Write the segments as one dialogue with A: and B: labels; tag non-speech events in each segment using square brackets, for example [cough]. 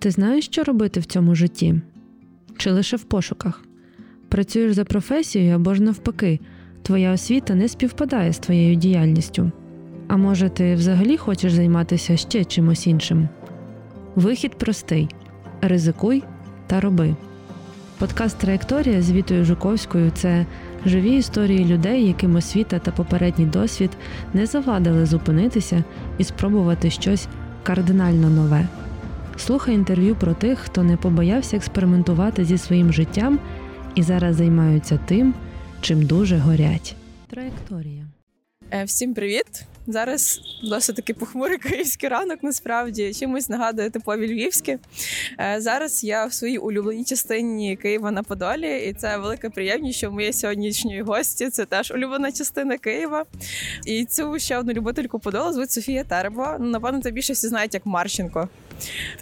A: Ти знаєш, що робити в цьому житті? Чи лише в пошуках? Працюєш за професією або ж навпаки, твоя освіта не співпадає з твоєю діяльністю. А може, ти взагалі хочеш займатися ще чимось іншим? Вихід простий: ризикуй та роби. Подкаст Траєкторія з Вітою Жуковською це живі історії людей, яким освіта та попередній досвід не завадили зупинитися і спробувати щось кардинально нове. Слухай інтерв'ю про тих, хто не побоявся експериментувати зі своїм життям і зараз займаються тим, чим дуже горять. Траєкторія.
B: Е, всім привіт! Зараз досить таки похмурий [laughs] київський ранок. Насправді чимось нагадує типові львівські. Е, зараз я в своїй улюбленій частині Києва на Подолі, і це велика приємність, що моє сьогоднішньої гості це теж улюблена частина Києва. І цю ще одну любительку Подола звуть Софія Тербо. Напевно, це більше всі знають як Марченко.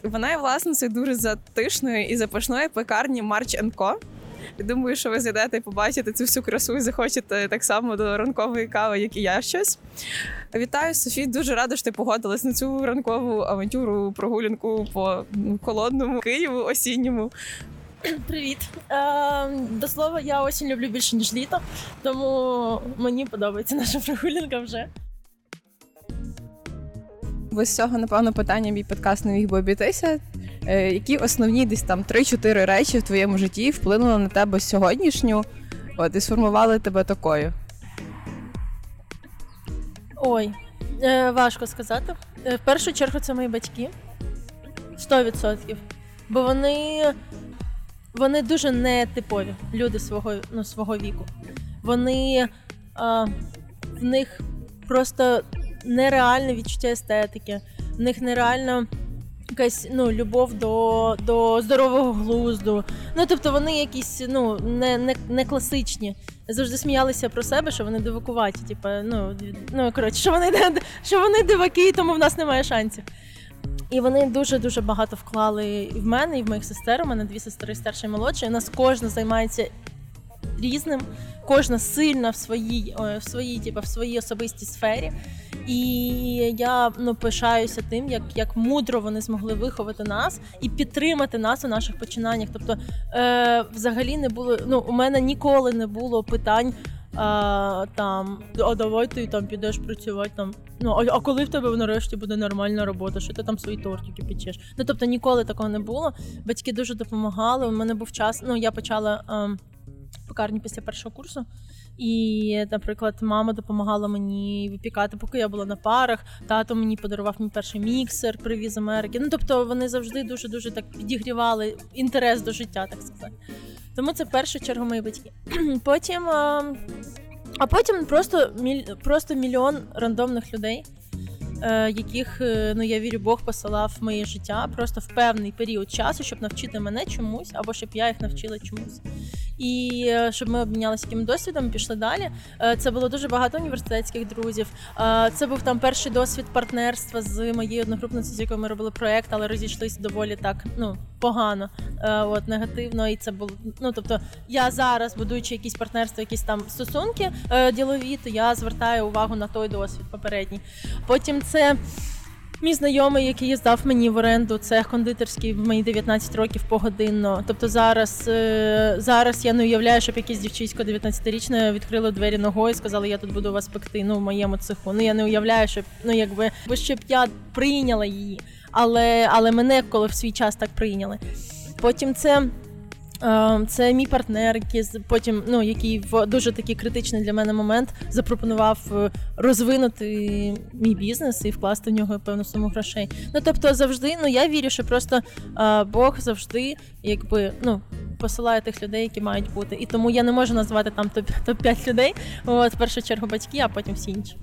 B: Вона є власницею дуже затишної і запашної пекарні Марч Ко. Думаю, що ви зайдете і побачите цю всю красу і захочете так само до ранкової кави, як і я щось. Вітаю, Софі. Дуже рада, що ти погодилась на цю ранкову авантюру, прогулянку по холодному Києву осінньому.
C: Привіт. Е, До слова, я осінь люблю більше, ніж літо, тому мені подобається наша прогулянка вже.
B: Без цього, напевно, питання мій подкаст не міг би обійтися. Е, які основні десь там 3-4 речі в твоєму житті вплинули на тебе сьогоднішню от, і сформували тебе такою?
C: Ой, е, важко сказати. Е, в першу чергу це мої батьки 100%. Бо вони вони дуже нетипові люди свого ну, свого віку. Вони а, в них просто нереальне відчуття естетики, в них нереально якась ну, любов до до здорового глузду. Ну тобто вони якісь ну, не не, не класичні. Завжди сміялися про себе, що вони дивакуваті. Типу, ну ну коротше, що вони що вони диваки, тому в нас немає шансів. І вони дуже-дуже багато вклали в мене, і в моїх сестер. У мене дві сестри старші і молодші. У нас кожна займається різним, кожна сильна в своїй в своїй, типу, в своїй особистій сфері. І я ну пишаюся тим, як як мудро вони змогли виховати нас і підтримати нас у наших починаннях. Тобто, е, взагалі не було. Ну, у мене ніколи не було питань. А, там, а давай ти там підеш працювати там. Ну а, а коли в тебе нарешті буде нормальна робота, що ти там свої тортики печеш? Ну тобто ніколи такого не було. Батьки дуже допомагали. У мене був час. Ну я почала а, пекарню після першого курсу. І, наприклад, мама допомагала мені випікати, поки я була на парах. Тато мені подарував мій перший міксер, привіз Америки. Ну тобто вони завжди дуже дуже так підігрівали інтерес до життя, так сказати. Тому це в першу чергу мої батьки. [clears throat] Потім, а потім просто просто мільйон рандомних людей. Е, яких е, ну я вірю, Бог посилав в моє життя просто в певний період часу, щоб навчити мене чомусь, або щоб я їх навчила чомусь і е, щоб ми обмінялися таким досвідом, пішли далі. Е, це було дуже багато університетських друзів. Е, це був там перший досвід партнерства з моєю одногрупницею, з якою ми робили проект, але розійшлися доволі так ну погано, от негативно. І це було ну тобто, я зараз, будуючи якісь партнерства, якісь там стосунки ділові, то я звертаю увагу на той досвід попередній. Потім це. Мій знайомий, який здав мені в оренду цех кондитерський в мої 19 років погодинно. Тобто зараз е, зараз я не уявляю, щоб якесь дівчисько 19-річне відкрило двері ногою і сказали, я тут буду вас пекти ну, в моєму цеху. Ну я не уявляю, щоб ну якби щоб я прийняла її, але але мене коли в свій час так прийняли. Потім це. Ем, це мій партнер, який потім, ну який в дуже такий критичний для мене момент запропонував е, розвинути мій бізнес і вкласти в нього певну суму грошей. Ну тобто, завжди, ну я вірю, що просто Бог завжди, якби ну. Посилає тих людей, які мають бути, і тому я не можу назвати там топ топ 5 людей. От в першу чергу батьки, а потім всі інші.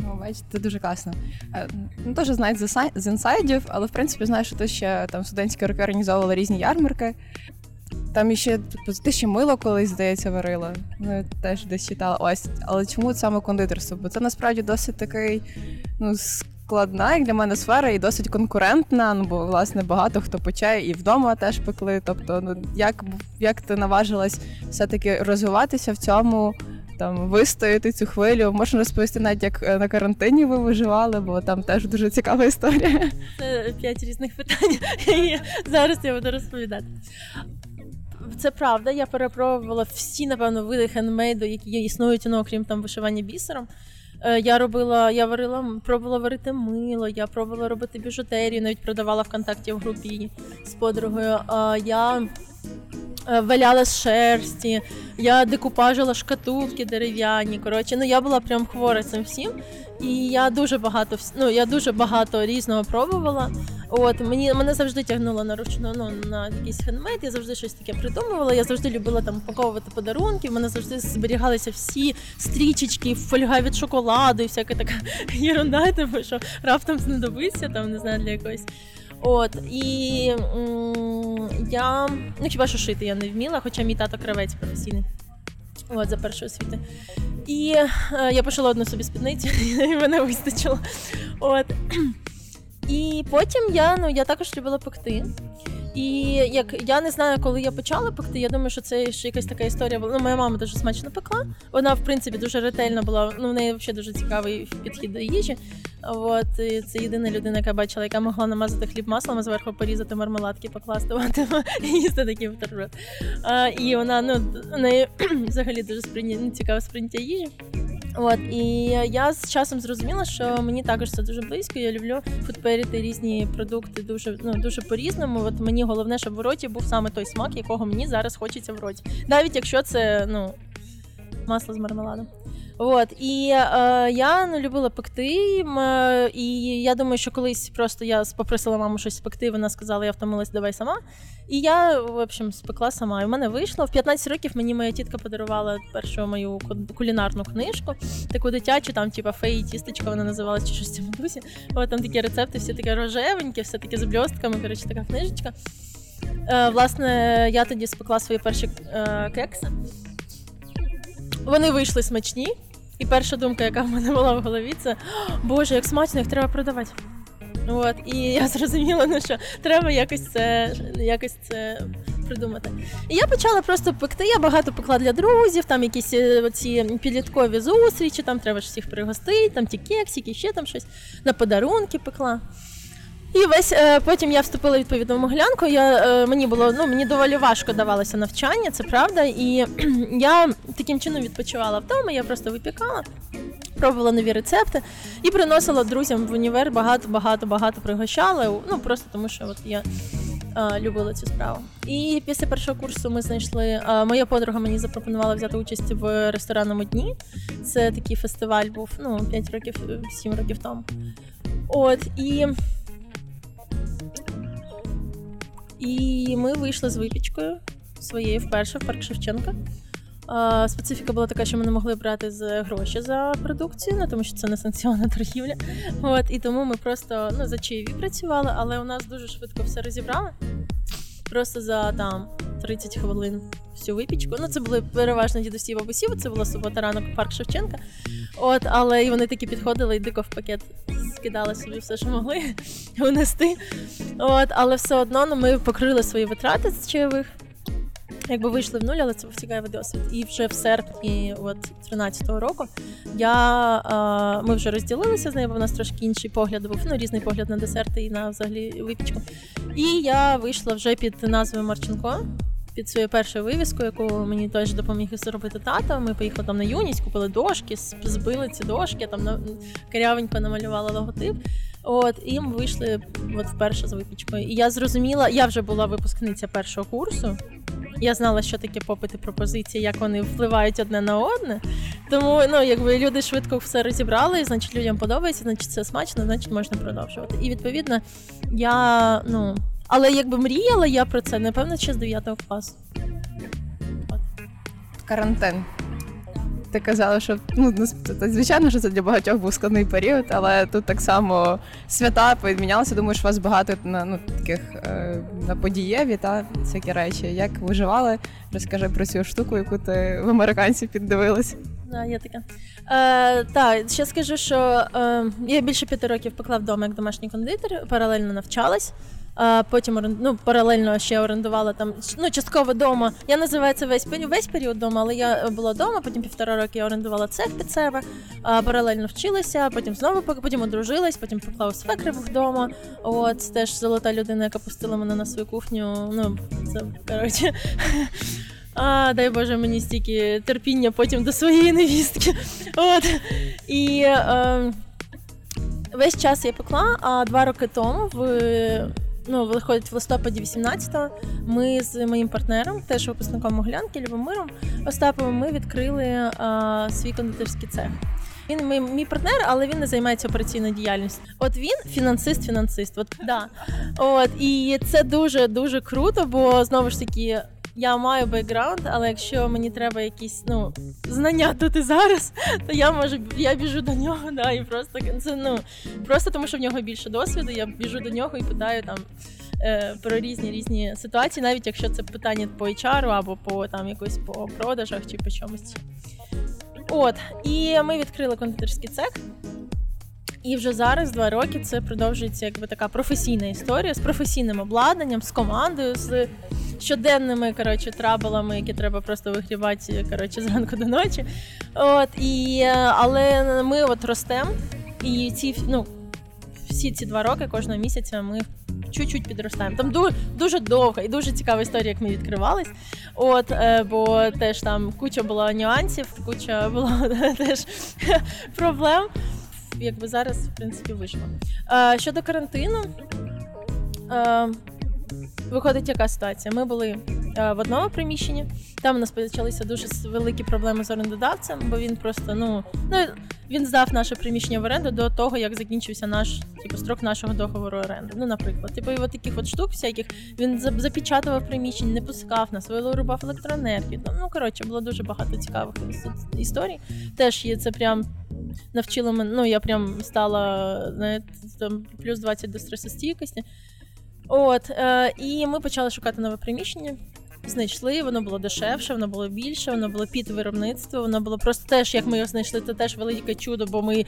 B: Ну, бачите, дуже класно. Е, ну, Теж знають з інсайдів, але в принципі знаєш, що ти ще там студентські роки організовувала різні ярмарки. Там ще типу, ти ще мило колись, здається, варила. Ну, теж десь читала. Ось, але чому саме кондитерство? Бо це насправді досить такий ну, складна, як для мене сфера, і досить конкурентна. Ну, бо, власне, багато хто пече і вдома теж пекли. Тобто, ну як як ти наважилась все-таки розвиватися в цьому? там вистояти цю хвилю. Можна розповісти навіть як е, на карантині ви виживали, бо там теж дуже цікава історія.
C: Це п'ять різних питань. [laughs] і Зараз я буду розповідати. Це правда, я перепробувала всі, напевно, види хендмейду, які існують, ну, окрім там вишивання бісером. Е, я робила, я варила, пробувала варити мило, я пробувала робити біжутерію, навіть продавала ВКонтакті в групі з подругою. Я е, валяла з шерсті, я декупажила шкатулки дерев'яні. Коротше, ну я була прям хвора цим всім. І я дуже багато ну, я дуже багато різного пробувала. От мені мене завжди тягнуло на ручну ну, на якийсь хендмейд, Я завжди щось таке придумувала. Я завжди любила там упаковувати подарунки. У мене завжди зберігалися всі стрічечки, фольга від шоколаду і всяка така [laughs] єрунда, тому що раптом знадобиться там, не знаю для якоїсь. От і м- я ну хіба що шити я не вміла, хоча мій тато кравець професійний. От за першої освіти. І е, я пошила одну собі спідницю, [laughs] і мене вистачило. От. І потім я ну, я також любила пекти. І як я не знаю, коли я почала пекти, я думаю, що це ще якась така історія була. Ну, моя мама дуже смачно пекла. Вона, в принципі, дуже ретельна була. Ну, в неї взагалі дуже цікавий підхід до їжі. От і це єдина людина, яка бачила, яка могла намазати хліб маслом, а зверху порізати мармеладки, покласти і їсти такий бутерброд. І вона ну, неї [clears throat] взагалі дуже сприйня... Ну, цікаве сприйняття їжі. От і я з часом зрозуміла, що мені також це дуже близько. Я люблю фудперити різні продукти дуже ну дуже по-різному. От мені головне, щоб в роті був саме той смак, якого мені зараз хочеться в роті, навіть якщо це ну масло з мармеладом. От і е, я не любила пекти, е, і я думаю, що колись просто я попросила маму щось спекти. Вона сказала, я втомилась, давай сама. І я в общем спекла сама. І в мене вийшло в 15 років. Мені моя тітка подарувала першу мою кулінарну книжку, таку дитячу, там типа феї тістечка, вона називалася чи щось цьому дусі. От там такі рецепти, всі такі рожевенькі, все таки з бльостками. Коротше, така книжечка. Е, Власне, я тоді спекла свої перші кекси. Вони вийшли смачні. І перша думка, яка в мене була в голові, це Боже, як смачно, їх треба продавати. От, І я зрозуміла, ну що треба якось це якось це придумати. І я почала просто пекти. Я багато пекла для друзів, там якісь е, ці підліткові зустрічі, там треба ж всіх пригостити, там ті кексики, ще там щось на подарунки пекла. І весь е, потім я вступила відповідно в Моглянку. Я, е, Мені було ну мені доволі важко давалося навчання, це правда. І [clears throat] я таким чином відпочивала вдома, я просто випікала, пробувала нові рецепти і приносила друзям в універ багато-багато багато пригощала. Ну просто тому, що от я е, любила цю справу. І після першого курсу ми знайшли. Е, моя подруга мені запропонувала взяти участь в ресторанному дні. Це такий фестиваль був ну 5 років, 7 років тому. От і. І ми вийшли з випічкою своєю вперше в парк Шевченка. Специфіка була така, що ми не могли брати з гроші за продукцію, ну тому що це не санкціонна торгівля. От і тому ми просто ну за чаєві працювали, але у нас дуже швидко все розібрали. Просто за там 30 хвилин всю випічку. Ну це були переважно дідусі і бабусі, це була субота ранок парк Шевченка. От, але і вони такі підходили і дико в пакет скидали собі все, що могли [laughs] унести. От, Але все одно ну, ми покрили свої витрати з чайових. Якби вийшли в нуль, але це був цікавий досвід. І вже в серпні от 13-го року я, ми вже розділилися з нею, бо в нас трошки інший погляд був, ну різний погляд на десерти і на взагалі випічку. І я вийшла вже під назвою Марченко під своєю першою вивіскою, яку мені теж допоміг зробити тата. Ми поїхали там на юність, купили дошки, збили ці дошки, там на карявенько намалювала логотип. От і ми вийшли от вперше з випічкою. І я зрозуміла, я вже була випускниця першого курсу. Я знала, що таке попит і пропозиції, як вони впливають одне на одне. Тому ну, якби люди швидко все розібрали, значить людям подобається, значить це смачно, значить можна продовжувати. І відповідно я ну але якби мріяла я про це, напевно, ще з 9 класу.
B: Карантин. Ти казала, що ну звичайно, що це для багатьох був складний період, але тут так само свята помінялися. Думаю, що у вас багато на ну таких е, на подієві та всякі речі. Як виживали? Розкажи про цю штуку, яку ти в американців піддивилась.
C: Да, є таке. Е, Так, ще скажу, що е, я більше п'яти років пекла вдома як домашній кондитер, паралельно навчалась. Потім ну, паралельно ще орендувала там ну, частково вдома. Я називаю це весь весь період вдома, але я була вдома, потім півтора роки я орендувала цех під себе, паралельно вчилася, потім знову потім одружилась, потім поклав свекрив вдома. От теж золота людина, яка пустила мене на свою кухню. Ну, це коротше. [laughs] А, Дай Боже, мені стільки терпіння потім до своєї невістки. [laughs] От. І е, весь час я пекла, а два роки тому в. Ну, виходить в листопаді 18-го, Ми з моїм партнером, теж випускником Могилянки, Любомиром Остаповим, ми відкрили а, свій кондитерський цех. Він мій, мій партнер, але він не займається операційною діяльністю. От він фінансист, фінансист. От да. От і це дуже дуже круто, бо знову ж таки я маю бекграунд, але якщо мені треба якісь ну знання тут і зараз, то я можу я біжу до нього. Да, і просто це ну просто тому, що в нього більше досвіду. Я біжу до нього і питаю там. Е, про різні різні ситуації, навіть якщо це питання по HR або по там якось по продажах чи по чомусь. От, і ми відкрили кондитерський цех. І вже зараз два роки це продовжується якби така професійна історія з професійним обладнанням, з командою, з щоденними коротше, трабелами, які треба просто вигрівати коротше, зранку до ночі. От, і, Але ми от ростемо, і ці ну, всі ці два роки кожного місяця ми чуть-чуть підростаємо. Там дуже дуже довга і дуже цікава історія, як ми відкривались. От, е, Бо теж там куча була нюансів, куча була [laughs] теж проблем. Якби зараз, в принципі, вийшло. Е, щодо карантину. Виходить, яка ситуація? Ми були е, в одному приміщенні. Там у нас почалися дуже великі проблеми з орендодавцем, бо він просто ну ну він здав наше приміщення в оренду до того, як закінчився наш типу, строк нашого договору оренди. Ну, наприклад, типу, і от таких от штук, всяких він запечатував приміщення, не пускав нас, вирубав електроенергію. Ну коротше, було дуже багато цікавих історій. Теж є це прям. Навчило мене, ну я прям стала знаєте, там плюс 20 до стресостійкості. От, е, І ми почали шукати нове приміщення. Знайшли, воно було дешевше, воно було більше, воно було під виробництво. Воно було просто теж, як ми його знайшли, це теж велике чудо, бо ми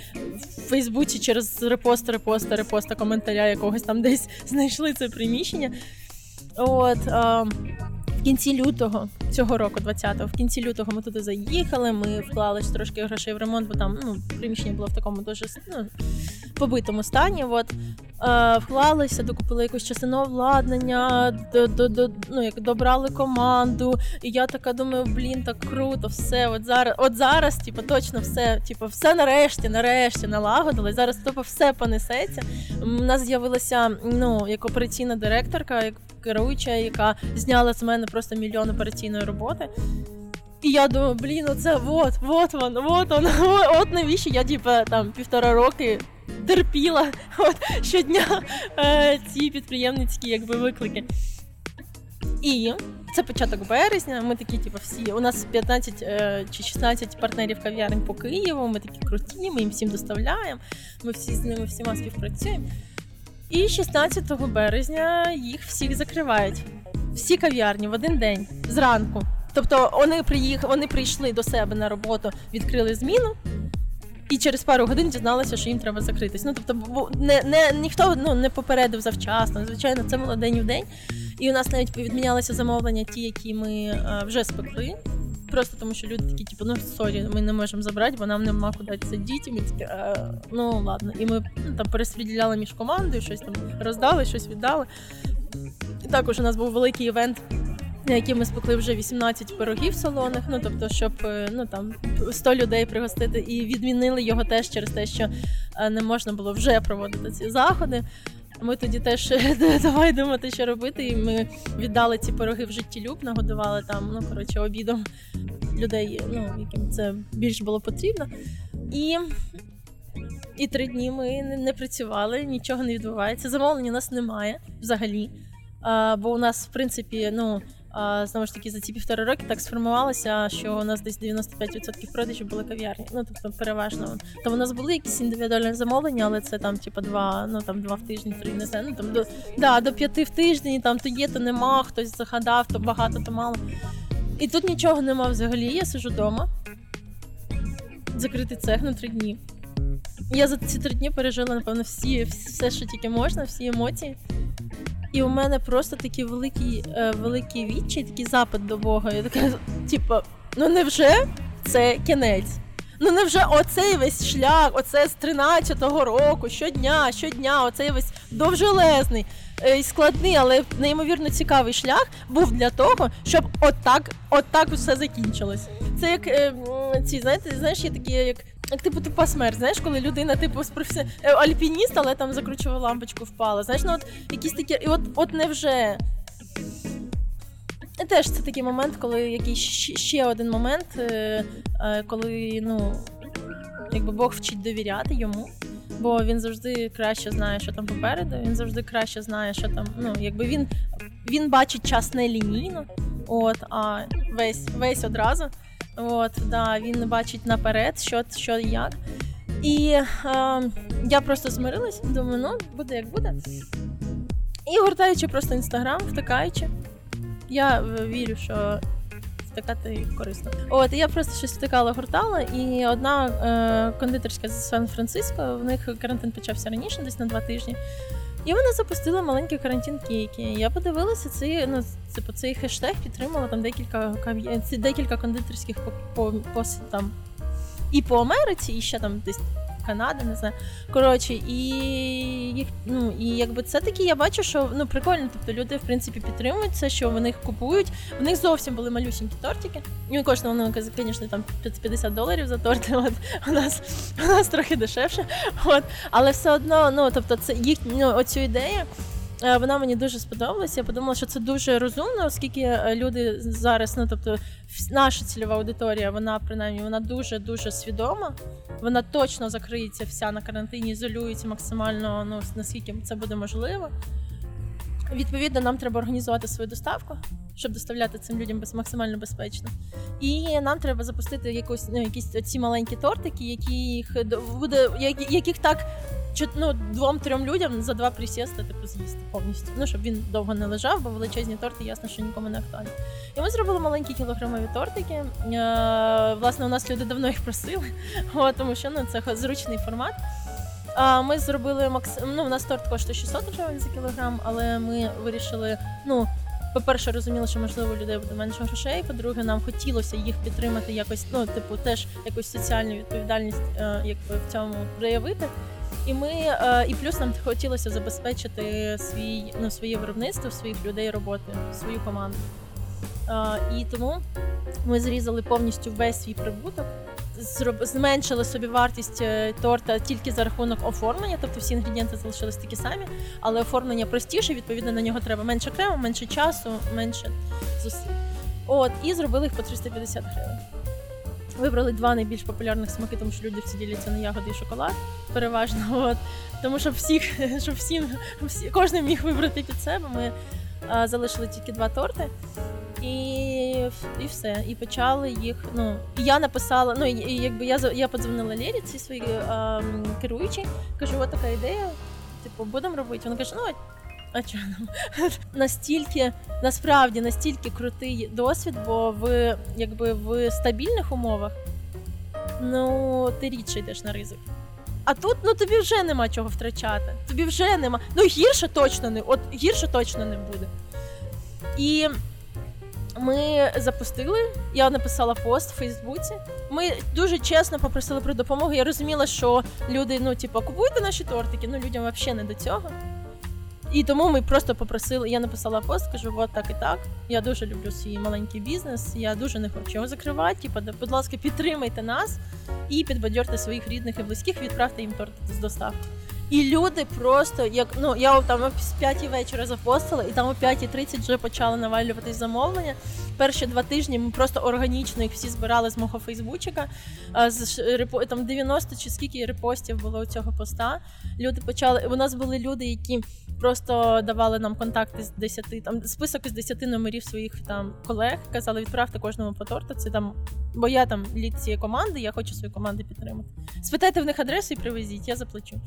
C: в Фейсбуці через репост, репоста, репоста коментаря якогось там десь [laughs] знайшли це приміщення. От. Е, в кінці лютого цього року, 20-го, в кінці лютого ми туди заїхали. Ми вклали трошки грошей в ремонт, бо там ну, приміщення було в такому дуже ну, побитому стані. От е, вклалися, докупили якусь частину обладнання, до, до, до, ну, як добрали команду. І я така думаю, блін, так круто, все. От зараз, от зараз, типу, точно все, типу, все нарешті, нарешті налагодили. Зараз тупо все понесеться. У нас з'явилася ну, як операційна директорка, як керуюча, яка зняла з мене просто мільйон операційної роботи. І я думаю, блін, оце от, от воно, от воно, [laughs] от навіщо я типу, там півтора роки терпіла [laughs] от, щодня е, ці підприємницькі якби, виклики. І це початок березня. Ми такі, типу, всі. У нас 15 е, чи 16 партнерів кав'ярень по Києву. Ми такі круті, ми їм всім доставляємо. Ми всі з ними всіма співпрацюємо. І 16 березня їх всіх закривають. Всі кав'ярні в один день зранку. Тобто вони приїхали, вони прийшли до себе на роботу, відкрили зміну. І через пару годин дізналися, що їм треба закритись. Ну тобто, не не ніхто ну не попередив завчасно. Звичайно, це було день в день. І у нас навіть відмінялися замовлення, ті, які ми а, вже спекли. Просто тому, що люди такі, типу, ну sorry, ми не можемо забрати, бо нам нема куди сидіти. Ми такі, а, ну ладно. І ми ну, там перестріляли між командою, щось там роздали, щось віддали. І також у нас був великий івент на які ми спекли вже 18 пирогів салонах. Ну тобто, щоб е, ну там 100 людей пригостити, і відмінили його теж через те, що е, не можна було вже проводити ці заходи. Ми тоді теж [laughs] давай думати, що робити. І ми віддали ці пироги в життєлюб, нагодували там, ну коротше, обідом людей, ну яким це більш було потрібно. І і три дні ми не працювали, нічого не відбувається. Замовлення у нас немає взагалі. А, Бо у нас, в принципі, ну знову ж таки за ці півтора роки так сформувалося, що у нас десь 95% продажів були кав'ярні. Ну тобто переважно. Там у нас були якісь індивідуальні замовлення, але це там, типу, два, ну там два в тиждень, три не знаю. Ну там до да, до п'яти в тиждень, там то є, то нема, хтось загадав, то багато, то мало. І тут нічого нема взагалі. Я сижу вдома, закритий цех на три дні. Я за ці три дні пережила, напевно, всі, все, що тільки можна, всі емоції. І у мене просто такий великий е, великий відчай, такий запит до Бога. Я така, типу, ну невже це кінець? Ну невже оцей весь шлях, оце з 13-го року, щодня, щодня, оцей весь довжелезний е, складний, але неймовірно цікавий шлях був для того, щоб отак, отак все закінчилось. Це як е, ці, знаєте, знаєш, є такі, як типу тупа смерть, знаєш, коли людина, типу, професі... Е, альпініст, але там за ключову лампочку впала. Знаєш, ну от якісь такі, і от от невже. Теж це такий момент, коли якийсь ще один момент, е, е, коли ну, якби Бог вчить довіряти йому, бо він завжди краще знає, що там попереду. Він завжди краще знає, що там. Ну, якби він він бачить час не лінійно, от, а весь весь одразу. От, да, Він бачить наперед, що що як. І е, я просто змирилась, думаю, ну, буде як буде. І гортаючи просто інстаграм, втикаючи, я вірю, що втикати корисно. От, я просто щось втикала, гуртала, і одна е, кондитерська з Сан-Франциско, в них карантин почався раніше, десь на два тижні. І вона запустила маленькі карантин кейки. Я подивилася цей, ну, типу, цей хештег підтримала там декілька декілька кондитерських по, по, по там і по Америці, і ще там десь Канади, не знаю. Коротше, і їх, ну і якби це такі, я бачу, що ну прикольно. Тобто люди в принципі підтримують це, що вони їх купують. В них зовсім були малюсінькі тортики. І коштували, ну, звісно, там 50 доларів за торти. [laughs] От у нас у нас трохи дешевше. От, але все одно, ну тобто, це їх ну, оцю ідею. Е, вона мені дуже сподобалася. Я подумала, що це дуже розумно, оскільки е, люди зараз, ну тобто, наша цільова аудиторія, вона принаймні вона дуже дуже свідома. Вона точно закриється вся на карантині, ізолюється максимально. Ну наскільки це буде можливо. Відповідно, нам треба організувати свою доставку, щоб доставляти цим людям максимально безпечно. І нам треба запустити якусь ну, якісь ці маленькі тортики, яких буде яких так ну, двом-трьом людям за два присіста типу, з'їсти повністю. Ну, щоб він довго не лежав, бо величезні торти, ясно, що нікому не актуальні. І ми зробили маленькі кілограмові тортики. Е, власне, у нас люди давно їх просили, [laughs] тому що ну, це зручний формат. А ми зробили макс... ну, У нас торт коштує 600 гривень за кілограм, але ми вирішили. ну, по-перше, розуміли, що можливо у людей буде менше грошей. По-друге, нам хотілося їх підтримати якось, ну, типу, теж якусь соціальну відповідальність, е, якби в цьому проявити. І ми е, і плюс нам хотілося забезпечити свій ну, своє виробництво, своїх людей роботи, свою команду. І тому ми зрізали повністю весь свій прибуток, зменшили собі вартість е, торта тільки за рахунок оформлення, тобто всі інгредієнти залишились такі самі, але оформлення простіше, відповідно на нього треба менше крему, менше часу, менше зусиль. От, і зробили їх по 350 гривень. Вибрали два найбільш популярних смаки, тому що люди всі діляться на ягоди і шоколад, переважно. От. Тому щоб всіх, [laughs] щоб всім всі, кожен міг вибрати під себе. Ми а, залишили тільки два торти. І і все. І почали їх. Ну і я написала. Ну і, якби я я подзвонила Лєрі, ці свої а, керуючі, кажу, от така ідея. Типу, будемо робити. Вона каже, ну а чого [laughs] настільки насправді настільки крутий досвід, бо ви якби в стабільних умовах ну ти рідше йдеш на ризик. А тут ну тобі вже нема чого втрачати. Тобі вже нема. Ну гірше точно не от гірше точно не буде. І ми запустили, я написала пост в Фейсбуці. Ми дуже чесно попросили про допомогу. Я розуміла, що люди, ну, типу, купуйте наші тортики, ну людям взагалі не до цього. І тому ми просто попросили. Я написала пост, кажу, от так і так. Я дуже люблю свій маленький бізнес. Я дуже не хочу його закривати. Типу, будь ласка, підтримайте нас і підбадьорте своїх рідних і близьких, відправте їм торт з доставки. І люди просто як ну я там з п'ятій вечора запостила, і там о 5.30 вже почали навалюватись замовлення. Перші два тижні ми просто органічно їх всі збирали з мого Фейсбучика. З там 90 чи скільки репостів було у цього поста. Люди почали. У нас були люди, які просто давали нам контакти з 10, там список із 10 номерів своїх там колег. Казали, відправте кожному по торту. Це там, бо я там лід цієї команди, я хочу свою команду підтримати. Спитайте в них адресу і привезіть, я заплачу.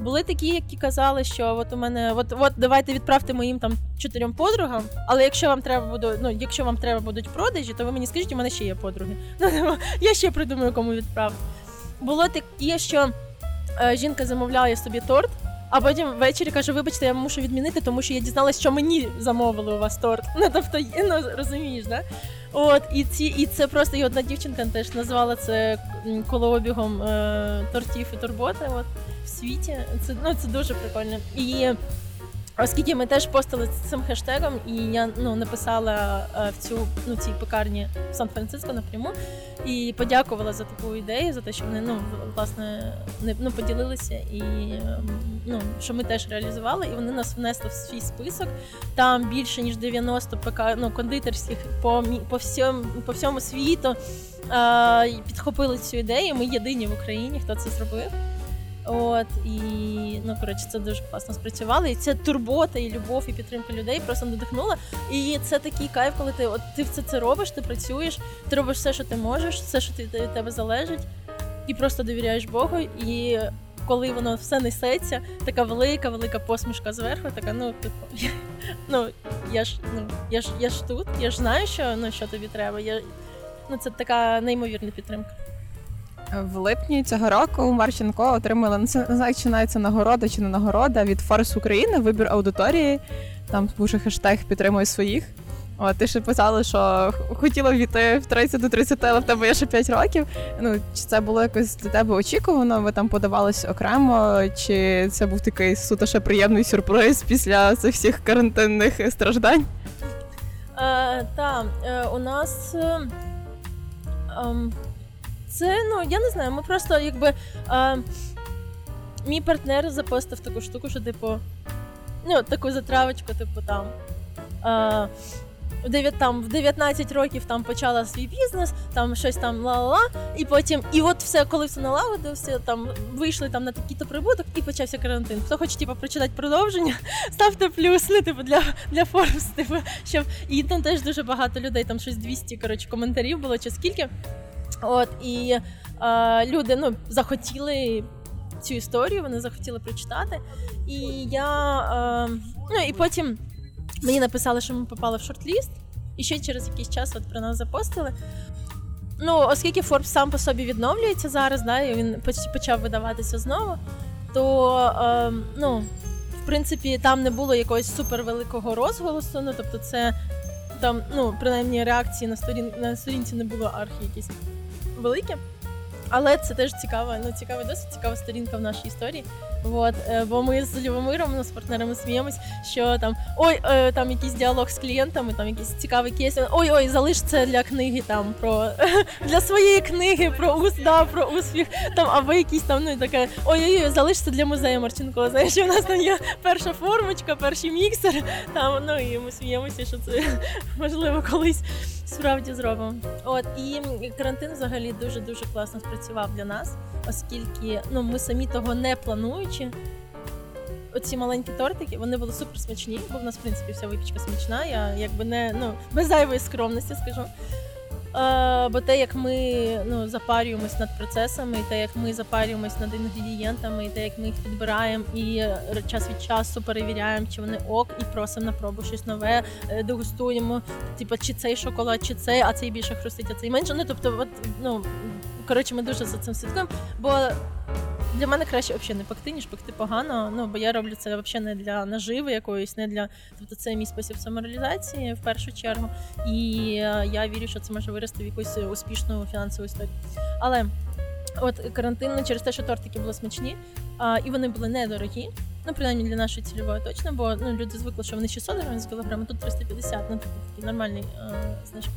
C: Були такі, які казали, що от у мене, от от давайте відправте моїм там чотирьом подругам. Але якщо вам треба буде, ну якщо вам треба будуть продажі, то ви мені скажіть, у мене ще є подруги. [laughs] Я ще придумаю, кому відправити. Було таке, що е, жінка замовляє собі торт А потім ввечері каже: вибачте, я мушу відмінити, тому що я дізналася, що мені замовили у вас торт. [laughs] Ну тобто, ну розумієш, да? От і ці, і це просто і одна дівчинка теж назвала це колообігом е, тортів і турботи. От в світі. Це ну це дуже прикольно. І Оскільки ми теж постили цим хештегом, і я ну написала е, в цю ну цій пекарні в Сан-Франциско напряму і подякувала за таку ідею, за те, що вони ну власне не ну поділилися, і ну що ми теж реалізували, і вони нас внесли в свій список. Там більше ніж 90 ПК, ну, кондитерських по по всьому по всьому світу е, підхопили цю ідею. Ми єдині в Україні, хто це зробив. От і ну коротше, це дуже класно спрацювало. І це турбота, і любов, і підтримка людей просто надихнула. І це такий кайф, коли ти от ти все це робиш, ти працюєш, ти робиш все, що ти можеш, все, що від тебе залежить, і просто довіряєш Богу. І коли воно все несеться, така велика, велика посмішка зверху, така, ну типу, [laughs] ну я ж ну я ж я ж тут, я ж знаю, що ну що тобі треба. Я ну це така неймовірна підтримка.
B: В липні цього року March&Co отримала не знаю, чи навіть це нагорода чи не нагорода від Forbes України, вибір аудиторії. Там був хештег підтримує своїх. О, ти ще писала, що хотіла війти в 30 до 30, але в тебе є ще 5 років. Ну чи це було якось для тебе очікувано? Ви там подавались окремо, чи це був такий суто ще приємний сюрприз після цих всіх карантинних страждань?
C: Е, Так, е, у нас. Е, це ну я не знаю. Ми просто якби а, мій партнер запостив таку штуку, що типу, ну таку затравочку, типу там. А, в 9, там в 19 років там почала свій бізнес, там щось там ла-ла-ла, і потім, і от все, коли все налагодився, там вийшли там на такий-то прибуток, і почався карантин. Хто хоче типу, прочитати продовження, [laughs] ставте плюс, ну, типу, для для Forbes, типу, щоб і там теж дуже багато людей, там щось 200 коротше, коментарів було чи скільки. От і е, люди ну, захотіли цю історію, вони захотіли прочитати. І я е, ну і потім мені написали, що ми попали в шорт-ліст, і ще через якийсь час от про нас запостили. Ну, оскільки Forbes сам по собі відновлюється зараз, да, і він почав видаватися знову, то е, ну, в принципі там не було якогось супервеликого розголосу. Ну, тобто, це там, ну, принаймні реакції на сторін на сторінці не було архі якісь велике. Але це теж цікава, ну цікавий досить цікава сторінка в нашій історії. От, е, бо ми з Любомиром, ну, з партнерами сміємось, що там ой, е, там якийсь діалог з клієнтами, там якийсь цікавий кейс. Ой, ой, залиш це для книги там про [laughs] для своєї книги про ус, да, про успіх. Там або якісь там ну таке ой, ой, залиш це для музею Марченко. Знаєш, у нас там є перша формочка, перший міксер. Там ну і ми сміємося, що це [laughs] можливо колись справді зробимо. От і карантин взагалі дуже дуже класно спрацював для нас, оскільки ну ми самі того не плануючи. Оці маленькі тортики, вони були супер смачні, бо в нас в принципі вся випічка смачна. Я якби не ну без зайвої скромності скажу. Е, Бо те, як ми ну, запарюємось над процесами, і те, як ми запарюємось над інгредієнтами, і те, як ми їх підбираємо і час від часу перевіряємо, чи вони ок, і просимо на пробу щось нове, е, дегустуємо, типу, чи цей шоколад, чи цей, а цей більше хрустить, а цей менше. Ну тобто, от ну коротше, ми дуже за цим слідкуємо. Бо для мене краще взагалі не пекти, ніж пекти погано. Ну бо я роблю це взагалі не для наживи якоїсь, не для тобто це мій спосіб самореалізації в першу чергу. І е, я вірю, що це може вирости в якусь успішну фінансову історію. Але от карантин через те, що тортики були смачні, а, і вони були недорогі. Ну, принаймні для нашої цільової точно, бо ну, люди звикли, що вони 600 гривень з кілограма, тут 350, ну типу такий нормальний е, знижок.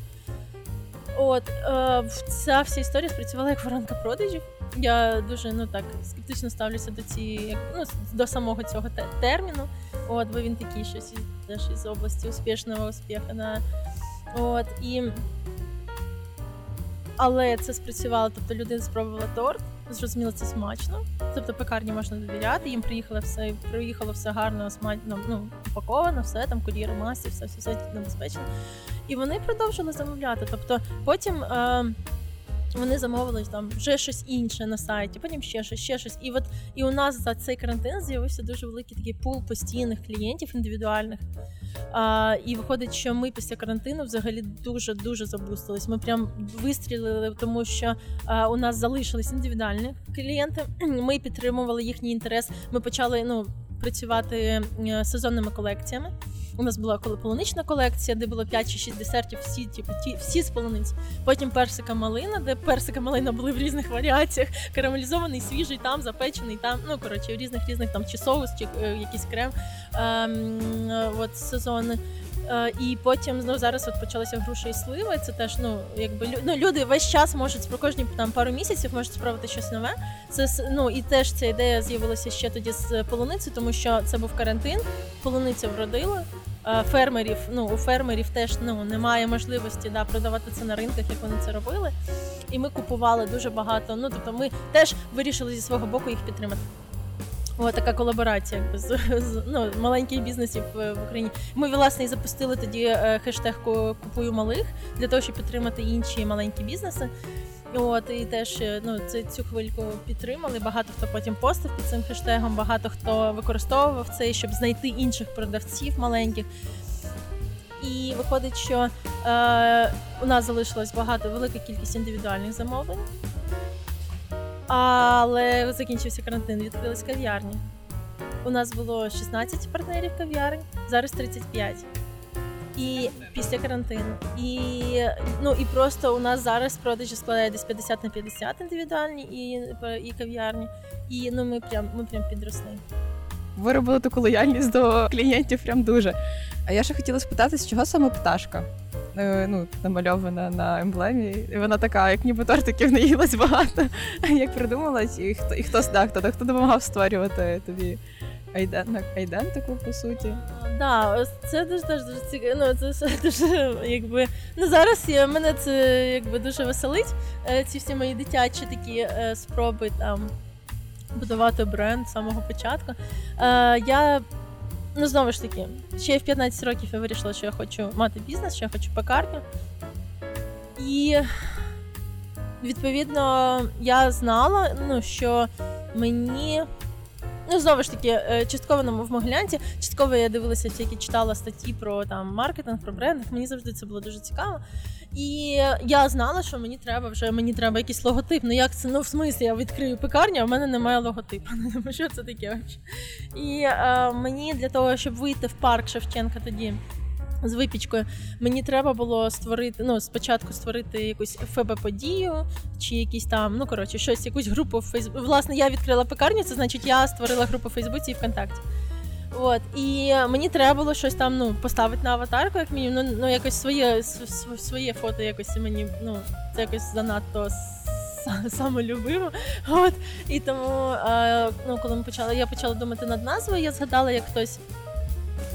C: От е, ця вся історія спрацювала як воронка продажів. Я дуже ну так скептично ставлюся до цієї ну, до самого цього терміну. От, бо він такий щось теж із області успішного успіху. Да. От і але це спрацювало. Тобто людина спробувала торт, зрозуміло, це смачно. Тобто пекарні можна довіряти. Їм приїхало все, приїхало все гарно, смачно, ну упаковано, все там кур'єри масі, все все, все небезпечно. І вони продовжили замовляти. Тобто потім. Е, вони замовили там вже щось інше на сайті, потім ще щось, ще щось. І от і у нас за цей карантин з'явився дуже великий такий пул постійних клієнтів індивідуальних. А, І виходить, що ми після карантину взагалі дуже дуже забустились. Ми прям вистрілили, тому що а, у нас залишились індивідуальні клієнти. [clears throat] Ми підтримували їхній інтерес. Ми почали ну працювати сезонними колекціями. У нас була полунична колекція, де було 5 чи 6 десертів, всі типу, ті, всі з полуниць. Потім персика малина, де персика малина були в різних варіаціях, карамелізований, свіжий, там запечений, там ну коротше, в різних різних там чи соус, чи е, якийсь крем ем, от сезонний. Е, і потім ну, зараз от почалися груші і сливи. Це теж ну якби ну, люди весь час можуть про кожні там пару місяців можуть спробувати щось нове. Це ну і теж ця ідея з'явилася ще тоді з полуниці, тому що це був карантин, полуниця вродила. Е, фермерів, ну у фермерів теж ну немає можливості да продавати це на ринках, як вони це робили. І ми купували дуже багато. Ну тобто, ми теж вирішили зі свого боку їх підтримати. О, така колаборація з, з ну, маленьких бізнесів в Україні. Ми власне і запустили тоді е, хештег Купую малих для того, щоб підтримати інші маленькі бізнеси. От і теж е, ну це цю хвильку підтримали. Багато хто потім постав під цим хештегом, багато хто використовував це, щоб знайти інших продавців маленьких. І виходить, що е, у нас залишилось багато велика кількість індивідуальних замовлень. Але закінчився карантин, відкрились кав'ярні. У нас було 16 партнерів кав'ярень, зараз 35. І після карантину. І ну і просто у нас зараз продажі складає десь 50 на 50 індивідуальні і і кав'ярні. І ну ми прям ми прям підросли.
B: Ви робили таку лояльність до клієнтів прям дуже. А я ще хотіла спитати, з чого саме пташка? Е, ну, намальована на емблемі. І вона така, як ніби тортиків наїлась багато. [laughs] Як придумалась, і хто і хто да, хто, хто допомагав створювати тобі айдентику, по суті.
C: Да, це дуже дуже дуже цікаво. Ну, це все дуже якби. Ну зараз я мене це якби дуже веселить. Е, ці всі мої дитячі такі е, спроби там будувати бренд з самого початку. Я Ну, знову ж таки, ще в 15 років я вирішила, що я хочу мати бізнес, що я хочу пекарню. І відповідно я знала, ну, що мені. Ну, знову ж таки, е, частково в Могилянці, частково я дивилася, тільки читала статті про там маркетинг, про брендинг. Мені завжди це було дуже цікаво. І я знала, що мені треба вже мені треба якийсь логотип. Ну як це ну в смислі я відкрию пекарню, а в мене немає логотипу. [laughs] Ну що це таке? І е, мені для того, щоб вийти в парк Шевченка тоді. З випічкою мені треба було створити. Ну, спочатку створити якусь ФБ-подію, чи якісь там, ну коротше, щось, якусь групу в Фейсбуці. Власне, я відкрила пекарню, це значить, я створила групу в Фейсбуці і ВКонтакті. От і мені треба було щось там ну поставити на аватарку, як мінімум, ну, ну якось своє своє фото, якось мені ну це якось занадто [laughs] самолюбиво. От і тому, е, ну коли ми почали, я почала думати над назвою, я згадала, як хтось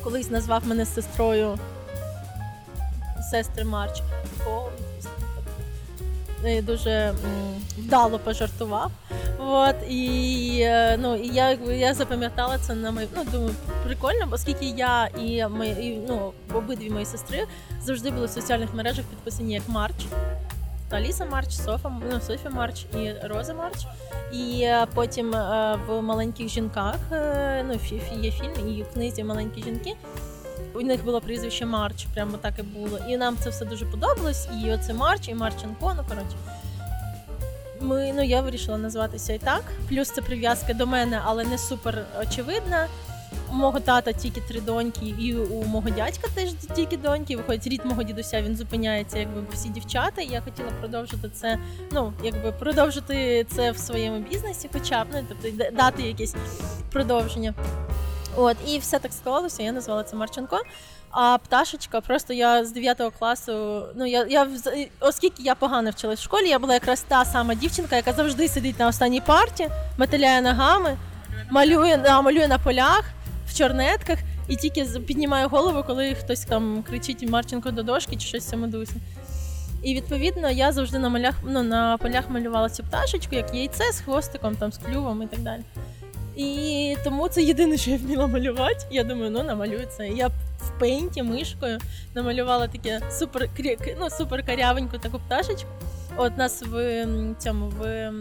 C: колись назвав мене сестрою сестри Марч. Дуже вдало пожартував. От і е, ну і я я запам'ятала це на мої, ну думаю, прикольно, оскільки я і мої ну обидві мої сестри завжди були в соціальних мережах підписані як Марч. Аліса Марч, Софа, ну, Софі Марч і Роза Марч. І е, потім е, в маленьких жінках ну є фільм, і в книзі маленькі жінки. У них було прізвище Марч, прямо так і було. І нам це все дуже подобалось. І оце Марч, і Марченко, ну коротше. Ми ну я вирішила назватися і так. Плюс це прив'язка до мене, але не супер очевидна. У мого тата тільки три доньки, і у мого дядька теж тільки доньки. Виходить, рід мого дідуся він зупиняється, якби всі дівчата. І я хотіла продовжити це. Ну якби продовжити це в своєму бізнесі, хоча б ну, тобто дати якесь продовження. От і все так склалося. Я назвала це Марченко. А пташечка, просто я з 9 класу. Ну я я оскільки я погано вчилась в школі, я була якраз та сама дівчинка, яка завжди сидить на останній парті, метеляє ногами, малює да, малює на полях в чорнетках і тільки піднімає голову, коли хтось там кричить Марченко до дошки чи щось цьому дусі. І відповідно я завжди на малях, ну, на полях малювала цю пташечку, як яйце з хвостиком, там, з клювом і так далі. І тому це єдине, що я вміла малювати. Я думаю, ну намалюю це. Я в пейнті мишкою намалювала таке супер ну, супер карявеньку таку пташечку. От нас в цьому в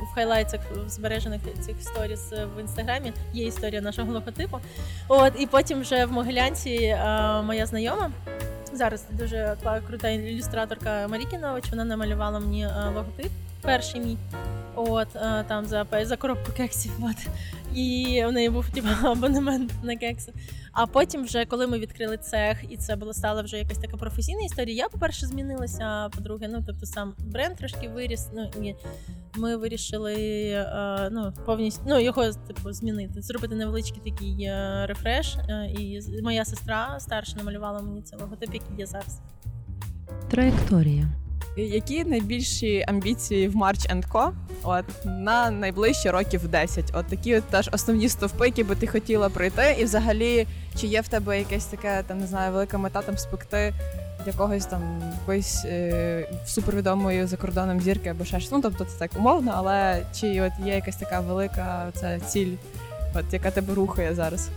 C: в хайлайтах збережених цих сторіс в інстаграмі є історія нашого логотипу. От і потім вже в Могилянці а, моя знайома. Зараз дуже крута ілюстраторка Марікінович, вона намалювала мені логотип перший мій. От е, там за за коробку кексів. [laughs] От. І в неї був типу, [laughs] абонемент на кекси. А потім, вже коли ми відкрили цех, і це було стало вже якась така професійна історія. Я, по-перше, змінилася, а по-друге, ну тобто сам бренд трошки виріс. Ну і ми вирішили е, ну, повністю ну, його типу змінити, зробити невеличкий такий е, рефреш. І моя сестра старша намалювала мені це логотип, який є зараз.
A: Траєкторія.
B: Які найбільші амбіції в March Co? От на найближчі років 10. От такі от теж основні стовпи, які би ти хотіла пройти, і взагалі, чи є в тебе якесь таке, там не знаю, велика мета там спекти якогось там якоїсь е, супервідомої за кордоном зірки або ще щось. Ну тобто це так умовно, але чи от є якась така велика ця ціль, от яка тебе рухає зараз?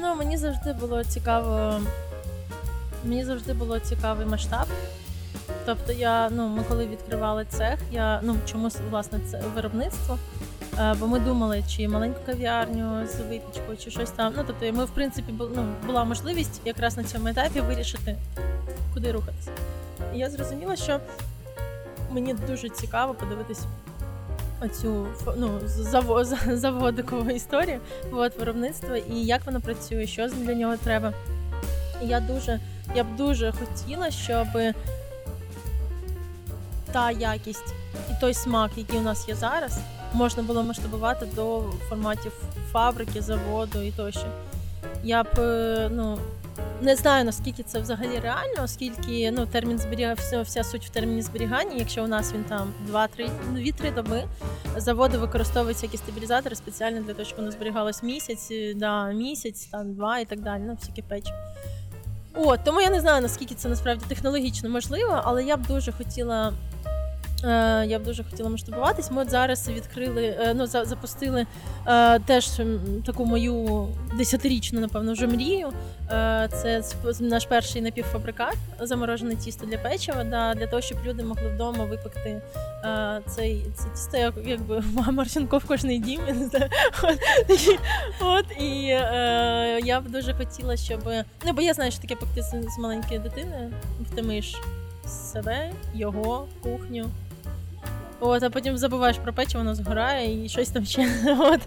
C: Ну мені завжди було цікаво. Мені завжди було цікавий масштаб. Тобто, я ну ми коли відкривали цех, я ну чомусь власне це виробництво. Е, бо ми думали, чи маленьку кав'ярню з випічкою, чи щось там. Ну тобто, ми в принципі ну, була можливість якраз на цьому етапі вирішити, куди рухатися. І я зрозуміла, що мені дуже цікаво подивитись оцю ну, заводикову історію от, виробництва і як воно працює, що для нього треба. І я дуже, я б дуже хотіла, щоб та якість і той смак, який у нас є зараз, можна було масштабувати до форматів фабрики, заводу і тощо. Я б е, ну. Не знаю наскільки це взагалі реально, оскільки ну термін зберігання, вся, суть в терміні зберігання. Якщо у нас він там 2-3 2-3 доби, заводи використовуються якісь стабілізатори спеціально для того, щоб воно зберігалось місяць, да, місяць, там два і так далі. Ну всякі печі. О, тому я не знаю наскільки це насправді технологічно можливо, але я б дуже хотіла я б дуже хотіла масштабуватись. Ми от зараз відкрили, е, ну запустили е, теж таку мою десятирічну, напевно, вже мрію. Це наш перший напівфабрикат, заморожене тісто для печива, да, для того, щоб люди могли вдома випекти цей це тісто, як якби [laughs] Марченко в кожний дім. [laughs] От, от і я б дуже хотіла, щоб ну бо я знаю, що таке пекти з маленької дитини, втимиш себе, його кухню. От, а потім забуваєш про печі, воно згорає і щось там ще. [laughs] От,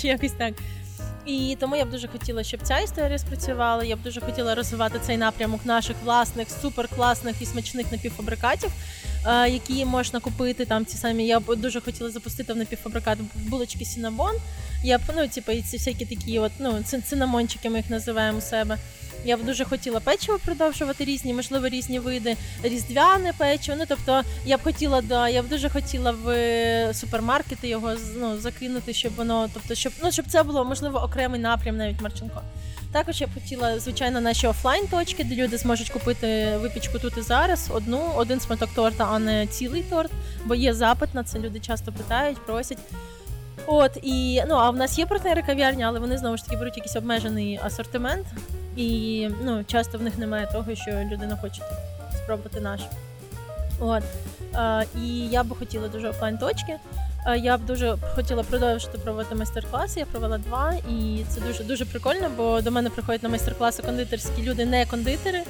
C: чи якось так. І тому я б дуже хотіла, щоб ця історія спрацювала. Я б дуже хотіла розвивати цей напрямок наших власних суперкласних і смачних напівфабрикатів, які можна купити. Там ці самі я б дуже хотіла запустити в напівфабрикат булочки Сінабон. Я б ну, типу, ці всякі такі, от ну цинамончики, ми їх називаємо у себе. Я б дуже хотіла печиво продовжувати різні, можливо, різні види, різдвяне печиво. Ну тобто, я б хотіла, да, я б дуже хотіла в е, супермаркети його ну, закинути, щоб воно, тобто, щоб ну щоб це було можливо окремий напрям, навіть Марченко. Також я б хотіла, звичайно, наші офлайн-точки, де люди зможуть купити випічку тут і зараз. Одну, один сматок торта, а не цілий торт, бо є запит на це. Люди часто питають, просять. От і ну а в нас є партнери кав'ярні, але вони знову ж таки беруть якийсь обмежений асортимент. І ну, часто в них немає того, що людина хоче спробувати наш. От. А, І я би хотіла дуже офлайн точки. Я б дуже хотіла продовжити проводити майстер-класи. Я провела два, і це дуже дуже прикольно, бо до мене приходять на майстер-класи кондитерські люди, не кондитери,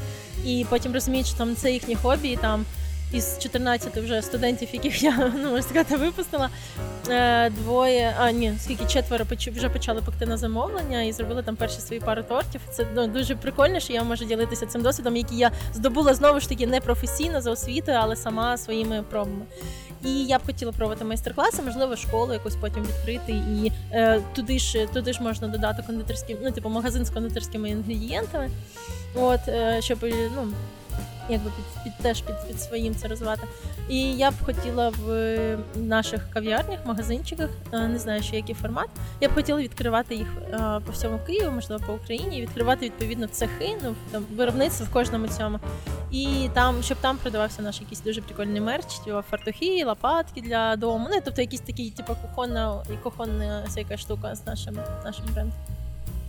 C: і потім розуміють, що там це їхні хобі, і там із 14 вже студентів, яких я [laughs] ну можна сказати, випустила. Е, двоє, а ні, скільки четверо вже почали пекти на замовлення і зробили там перші свої пари тортів. Це ну, дуже прикольно, що я можу ділитися цим досвідом, який я здобула знову ж таки не професійно за освітою, але сама своїми пробами. І я б хотіла пробувати майстер-класи, можливо, школу якусь потім відкрити. І е, туди ж туди ж можна додати кондитерські, ну типу магазин з кондитерськими інгредієнтами. От, е, щоб ну якби під під теж під під своїм це розвивати. І я б хотіла в наших кав'ярнях, магазинчиках, е, не знаю, ще який формат. Я б хотіла відкривати їх е, по всьому Києву, можливо, по Україні, відкривати відповідно цехи, ну там виробництво в кожному цьому. І там, щоб там продавався наш якийсь дуже прикольний мерч, типу фартухи, лопатки для дому. Ну тобто якісь такі, типу, кухонна і кухонна всяка штука з нашим нашим брендом.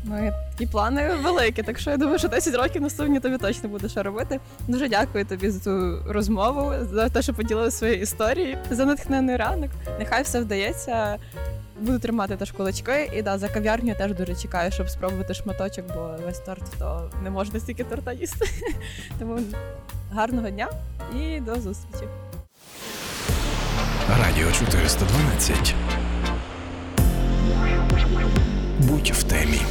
B: Ну, і плани великі, так що я думаю, що 10 років наступні тобі точно буде що робити. Дуже дякую тобі за ту розмову, за те, що поділили свої історії, за натхнений ранок. Нехай все вдається. Буду тримати теж кулачки, і да, за кав'ярню теж дуже чекаю, щоб спробувати шматочок, бо весь торт то не можна стільки торта їсти. [laughs] Тому гарного дня і до зустрічі.
D: Радіо 412. Будь в темі.